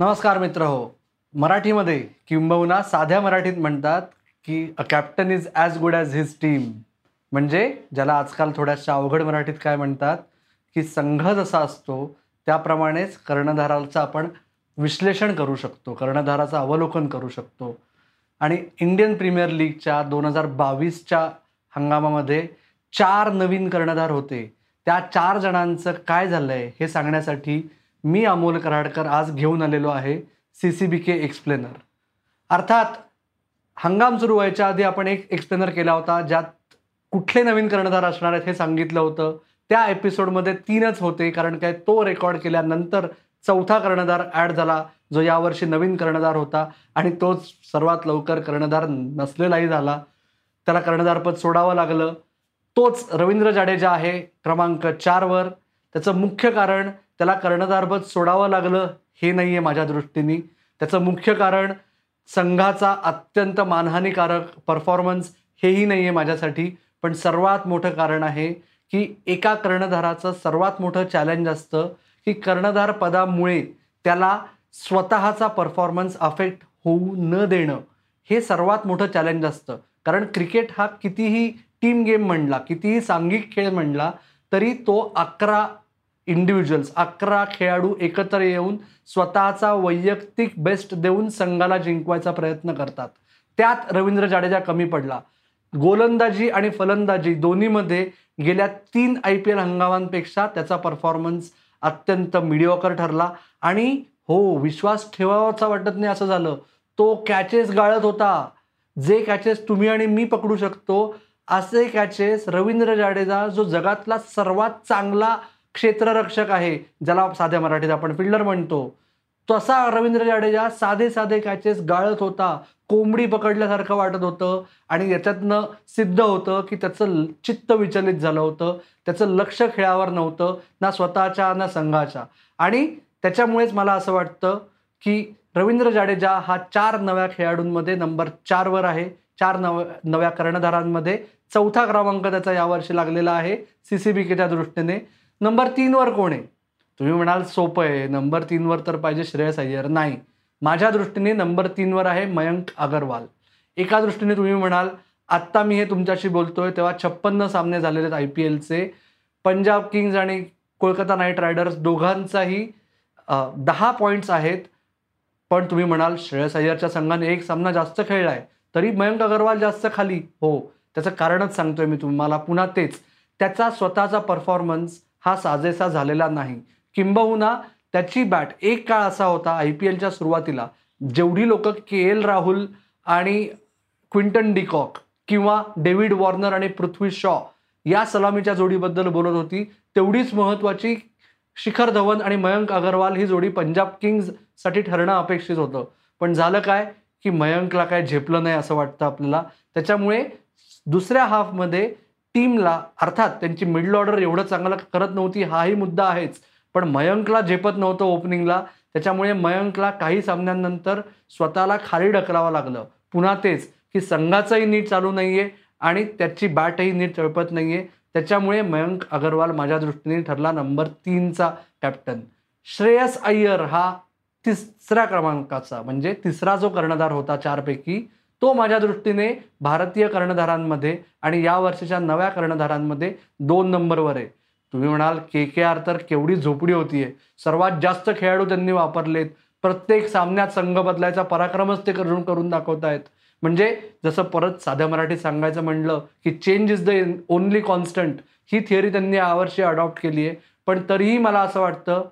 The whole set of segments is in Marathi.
नमस्कार मित्र हो. मराठीमध्ये किंबहुना साध्या मराठीत म्हणतात की a captain is as good as his team म्हणजे ज्याला आजकाल थोड्याशा अवघड मराठीत काय म्हणतात की संघ जसा असतो त्याप्रमाणेच कर्णधाराचं आपण विश्लेषण करू शकतो कर्णधाराचं अवलोकन करू शकतो. आणि इंडियन प्रीमियर लीगच्या दोन हजार बावीसच्या हंगामामध्ये चार नवीन कर्णधार होते. त्या चार जणांचं काय झालं आहे हे सांगण्यासाठी मी अमोल कराडकर आज घेऊन आलेलो आहे C C B K explainer अर्थात हंगाम सुरू व्हायच्या आधी आपण एक एक्सप्लेनर केला होता ज्यात कुठले नवीन कर्णधार असणार आहेत हे सांगितलं होतं. त्या एपिसोडमध्ये तीनच होते कारण काय तो रेकॉर्ड केल्यानंतर चौथा कर्णधार ॲड झाला जो यावर्षी नवीन कर्णधार होता. आणि तोच सर्वात लवकर कर्णधार नसलेलाही झाला. त्याला कर्णधारपद सोडावं लागलं. तोच रवींद्र जाडेजा आहे क्रमांक चारवर. त्याचं मुख्य कारण त्याला कर्णधारपद सोडावं लागलं हे नाही आहे माझ्या दृष्टीने. त्याचं मुख्य कारण संघाचा अत्यंत मानहानिकारक परफॉर्मन्स हेही नाही आहे माझ्यासाठी. पण सर्वात मोठं कारण आहे की एका कर्णधाराचं सर्वात मोठं चॅलेंज असतं की कर्णधार पदामुळे त्याला स्वतःचा परफॉर्मन्स अफेक्ट होऊ न देणं. हे सर्वात मोठं चॅलेंज असतं. कारण क्रिकेट हा कितीही टीम गेम म्हणला कितीही सांघिक खेळ म्हणला तरी तो अकरा इंडिव्हिज्युअल्स अकरा खेळाडू एकत्र येऊन स्वतःचा वैयक्तिक बेस्ट देऊन संघाला जिंकवायचा प्रयत्न करतात. त्यात रवींद्र जाडेजा कमी पडला. गोलंदाजी आणि फलंदाजी दोन्हीमध्ये गेल्या तीन आय पी एल हंगामांपेक्षा त्याचा परफॉर्मन्स अत्यंत मिडिओकर ठरला. आणि हो विश्वास ठेवावाचा वाटत नाही असं झालं. तो कॅचेस गाळत होता. जे कॅचेस तुम्ही आणि मी पकडू शकतो असे कॅचेस रवींद्र जाडेजा जो जगातला सर्वात चांगला क्षेत्ररक्षक आहे ज्याला साध्या मराठीत आपण फिल्डर म्हणतो. तसा रवींद्र जाडेजा साधे साधे कॅचेस गाळत होता. कोंबडी पकडल्यासारखं वाटत होतं आणि याच्यातनं सिद्ध होतं की त्याचं चित्त विचलित झालं होतं. त्याचं लक्ष खेळावर नव्हतं ना स्वतःच्या ना संघाच्या. आणि त्याच्यामुळेच मला असं वाटतं की रवींद्र जाडेजा हा चार नव्या खेळाडूंमध्ये नंबर चारवर आहे. चार नव नव्या कर्णधारांमध्ये. चौथा क्रमांक त्याचा यावर्षी लागलेला आहे सी सी बी केच्या दृष्टीने. नंबर तीनवर कोण आहे? तुम्ही म्हणाल सोपं आहे. नंबर तीनवर तर पाहिजे श्रेयस अय्यर. नाही. माझ्या दृष्टीने नंबर तीनवर आहे मयंक अगरवाल. एका दृष्टीने तुम्ही म्हणाल आत्ता मी हे तुमच्याशी बोलतोय तेव्हा छप्पन्न सामने झालेले आहेत आय पी एलचे. पंजाब किंग्ज आणि कोलकाता नाईट रायडर्स दोघांचाही दहा पॉईंट्स आहेत. पण तुम्ही म्हणाल श्रेयस अय्यरच्या संघाने एक सामना जास्त खेळला आहे तरी मयंक अगरवाल जास्त खाली. हो. त्याचं कारणच सांगतोय मी तुम्हाला. पुन्हा तेच. त्याचा स्वतःचा परफॉर्मन्स हा साजेसा झालेला नाही. किंबहुना त्याची बॅट एक काळ असा होता आय पी एलच्या सुरुवातीला जेवढी लोक के एल राहुल आणि क्विंटन डिकॉक किंवा डेव्हिड वॉर्नर आणि पृथ्वी शॉ या सलामीच्या जोडीबद्दल बोलत होती तेवढीच महत्त्वाची शिखर धवन आणि मयंक अगरवाल ही जोडी पंजाब किंग्जसाठी ठरणं अपेक्षित होतं. पण झालं काय की मयंकला काय झेपलं नाही असं वाटतं आपल्याला. त्याच्यामुळे दुसऱ्या हाफमध्ये टीमला अर्थात त्यांची मिडल ऑर्डर एवढं चांगलं करत नव्हती हाही मुद्दा आहेच. पण मयंकला झेपत नव्हतं ओपनिंगला त्याच्यामुळे मयंकला काही सामन्यांनंतर स्वतःला खाली ढकलावं लागलं. पुन्हा तेच की संघाचंही नीट चालू नाही आहे आणि त्याची बॅटही नीट चळपत आहे त्याच्यामुळे मयंक अगरवाल माझ्या दृष्टीने ठरला नंबर तीनचा कॅप्टन श्रेयस अय्यर हा तिसऱ्या क्रमांकाचा म्हणजे तिसरा जो कर्णधार होता चारपैकी तो माझ्या दृष्टीने भारतीय कर्णधारांमध्ये आणि या वर्षीच्या नव्या कर्णधारांमध्ये दोन नंबरवर आहे. तुम्ही म्हणाल के के आर तर केवढी झोपडी होतीये. सर्वात जास्त खेळाडू त्यांनी वापरलेत. प्रत्येक सामन्यात संघ बदलायचा पराक्रमच ते करून करून दाखवतायत. म्हणजे जसं परत साध्या मराठीत सांगायचं म्हणलं की change is the only constant he theory त्यांनी यावर्षी अडॉप्ट केली आहे. पण तरीही मला असं वाटतं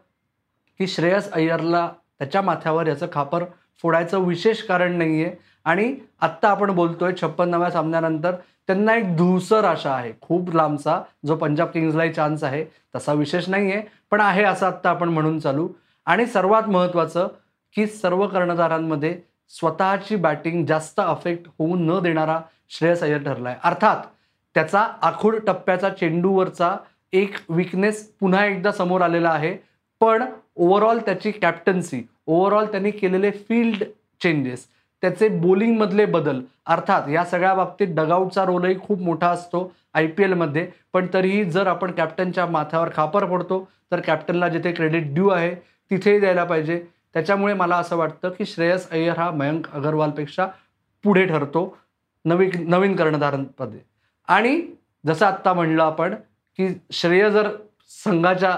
की श्रेयस अय्यरला त्याच्या माथ्यावर याचं खापर फोडायचं विशेष कारण नाही आहे आणि आत्ता आपण बोलतोय छप्पन्नाव्या सामन्यानंतर त्यांना एक धुसर आशा आहे. खूप लांबचा जो पंजाब किंग्जलाही चान्स आहे तसा विशेष नाही आहे पण आहे असं आत्ता आपण म्हणून चालू. आणि सर्वात महत्त्वाचं की सर्व कर्णधारांमध्ये स्वतःची बॅटिंग जास्त अफेक्ट होऊ न देणारा श्रेयस अय्यर ठरला आहे अर्थात त्याचा आखूड टप्प्याचा चेंडूवरचा एक विकनेस पुन्हा एकदा समोर आलेला आहे. पण ओव्हरऑल त्याची कॅप्टन्सी ओव्हरऑल त्यांनी केलेले फील्ड चेंजेस त्याचे बोलिंगमधले बदल अर्थात या सगळ्या बाबतीत डगआउटचा रोलही खूप मोठा असतो आय पी एलमध्ये पण तरीही जर आपण कॅप्टनच्या माथ्यावर खापर पडतो तर कॅप्टनला जिथे क्रेडिट ड्यू आहे तिथेही द्यायला पाहिजे. त्याच्यामुळे मला असं वाटतं की श्रेयस अय्यर हा मयंक अगरवालपेक्षा पुढे ठरतो नवीन नवीन कर्णधारांमध्ये आणि जसं आत्ता म्हणलं आपण की श्रेय जर संघाच्या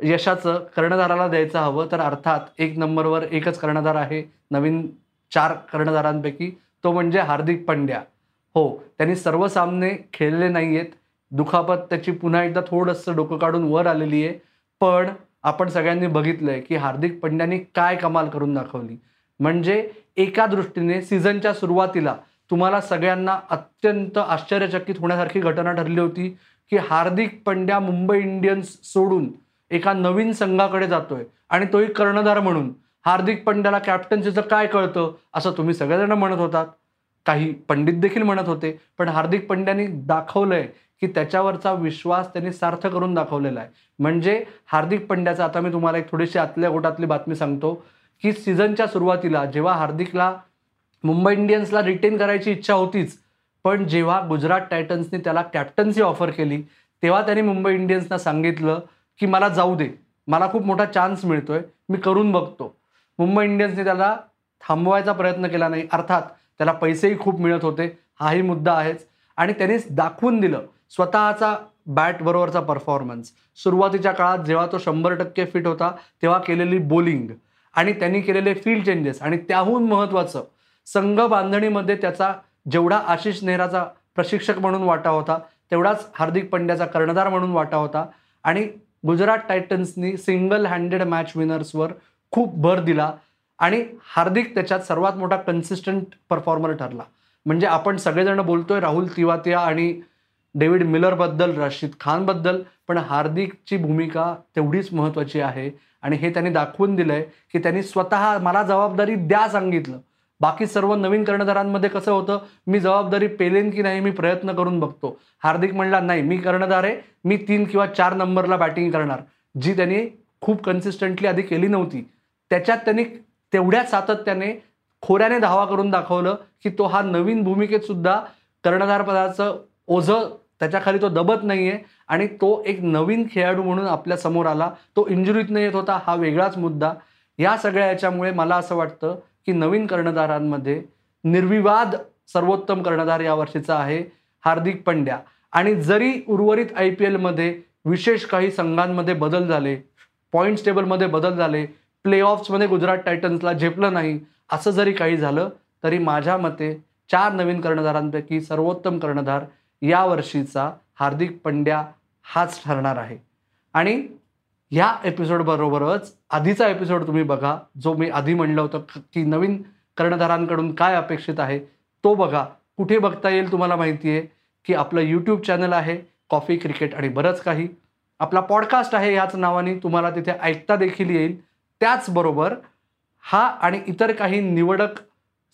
यशाचं कर्णधाराला द्यायचं हवं तर अर्थात एक नंबरवर एकच कर्णधार आहे नवीन चार कर्णधारांपैकी तो म्हणजे हार्दिक पंड्या. हो त्यांनी सर्व सामने खेळले नाही आहेत दुखापत त्याची पुन्हा एकदा थोडंसं डोकं काढून वर आलेली आहे. पण आपण सगळ्यांनी बघितलंय की हार्दिक पंड्यानी काय कमाल करून दाखवली. म्हणजे एका दृष्टीने सीझनच्या सुरुवातीला तुम्हाला सगळ्यांना अत्यंत आश्चर्यचकित होण्यासारखी घटना ठरली होती की हार्दिक पंड्या मुंबई इंडियन्स सोडून एका नवीन संघाकडे जातोय आणि तोही कर्णधार म्हणून. हार्दिक पंड्याला कॅप्टन्सीचं काय कळतं? असं तुम्ही सगळेजण म्हणत होतात. काही पंडित देखील म्हणत होते पण हार्दिक पंड्यानी दाखवलंय की त्याच्यावरचा विश्वास त्यांनी सार्थ करून दाखवलेला आहे. म्हणजे हार्दिक पंड्याचा आता मी तुम्हाला एक थोडीशी आतल्या गोटातली बातमी सांगतो की सीझनच्या सुरुवातीला जेव्हा हार्दिकला मुंबई इंडियन्सला रिटेन करायची इच्छा होतीच पण जेव्हा गुजरात टायटन्सने त्याला कॅप्टन्सी ऑफर केली तेव्हा त्यांनी मुंबई इंडियन्सना सांगितलं की मला जाऊ दे. मला खूप मोठा चान्स मिळतोय. मी करून बघतो. मुंबई इंडियन्सने त्याला थांबवायचा प्रयत्न केला नाही. अर्थात त्याला पैसेही खूप मिळत होते. हाही मुद्दा आहेच. आणि त्यांनी दाखवून दिलं स्वतःचा बॅट बरोबरचा परफॉर्मन्स सुरुवातीच्या काळात जेव्हा तो शंभर टक्के फिट होता तेव्हा केलेली बोलिंग आणि त्यांनी केलेले फील्ड चेंजेस आणि त्याहून महत्त्वाचं संघ बांधणीमध्ये त्याचा जेवढा आशिष नेहराचा प्रशिक्षक म्हणून वाटा होता तेवढाच हार्दिक पंड्याचा कर्णधार म्हणून वाटा होता. आणि गुजरात टायटन्सनी सिंगल हँडेड मॅच विनर्सवर खूप भर दिला आणि हार्दिक त्याच्यात सर्वात मोठा कन्सिस्टंट परफॉर्मर ठरला. म्हणजे आपण सगळेजण बोलतोय राहुल तिवातिया आणि डेव्हिड मिलरबद्दल रशीद खानबद्दल पण हार्दिकची भूमिका तेवढीच महत्त्वाची आहे. आणि हे त्यांनी दाखवून दिलंय की त्यांनी स्वतः मला जबाबदारी द्या सांगितलं. बाकी सर्व नवीन कर्णधारांमध्ये कसं होतं? मी जबाबदारी पेलेन की नाही मी प्रयत्न करून बघतो. हार्दिक म्हणला नाही मी कर्णधार आहे. मी तीन किंवा चार नंबरला बॅटिंग करणार. जी त्यांनी खूप कन्सिस्टंटली आधी केली नव्हती. त्याच्यात त्यांनी तेवढ्या सातत्याने खोऱ्याने धावा करून दाखवलं की तो हा नवीन भूमिकेत सुद्धा कर्णधारपदाचं ओझं त्याच्याखाली तो दबत नाहीये आणि तो एक नवीन खेळाडू म्हणून आपल्यासमोर आला. तो इंजुरीतनं येत होता हा वेगळाच मुद्दा. या सगळ्या याच्यामुळे मला असं वाटतं की नवीन कर्णधारांमध्ये निर्विवाद सर्वोत्तम कर्णधार या वर्षीचा आहे हार्दिक पंड्या. आणि जरी उर्वरित आय पी एलमध्ये विशेष काही संघांमध्ये बदल झाले पॉईंट्स टेबलमध्ये बदल झाले प्ले ऑफ्समध्ये गुजरात टायटन्सला झेपलं नाही असं जरी काही झालं तरी माझ्या मते चार नवीन कर्णधारांपैकी सर्वोत्तम कर्णधार या वर्षीचा हार्दिक पंड्या हाच ठरणार आहे. आणि ह्या एपिसोडबरोबरच आधीचा एपिसोड तुम्ही बघा जो मी आधी म्हणलं होतं की नवीन कर्णधारांकडून काय अपेक्षित आहे तो बघा. कुठे बघता येईल तुम्हाला माहिती आहे की आपलं यूट्यूब चॅनल आहे कॉफी क्रिकेट आणि बरंच काही. आपला पॉडकास्ट आहे याच नावाने तुम्हाला तिथे ऐकता देखील येईल. त्याचबरोबर हा आणि इतर काही निवडक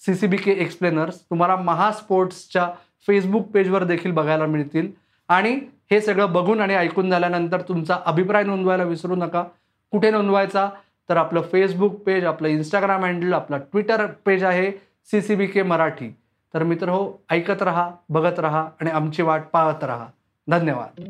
C C B K explainers तुम्हाला महास्पोर्ट्सच्या फेसबुक पेजवर देखील बघायला मिळतील. आणि हे सगळं बघून आणि ऐकून झाल्यानंतर तुमचा अभिप्राय नोंदवायला विसरू नका. कुठे नोंदवायचा? तर आपलं फेसबुक पेज आपलं इंस्टाग्राम हँडल आपलं ट्विटर पेज आहे C C B K Marathi. तर मित्र हो ऐकत रहा बघत रहा आणि आमची वाट पाहत रहा. धन्यवाद.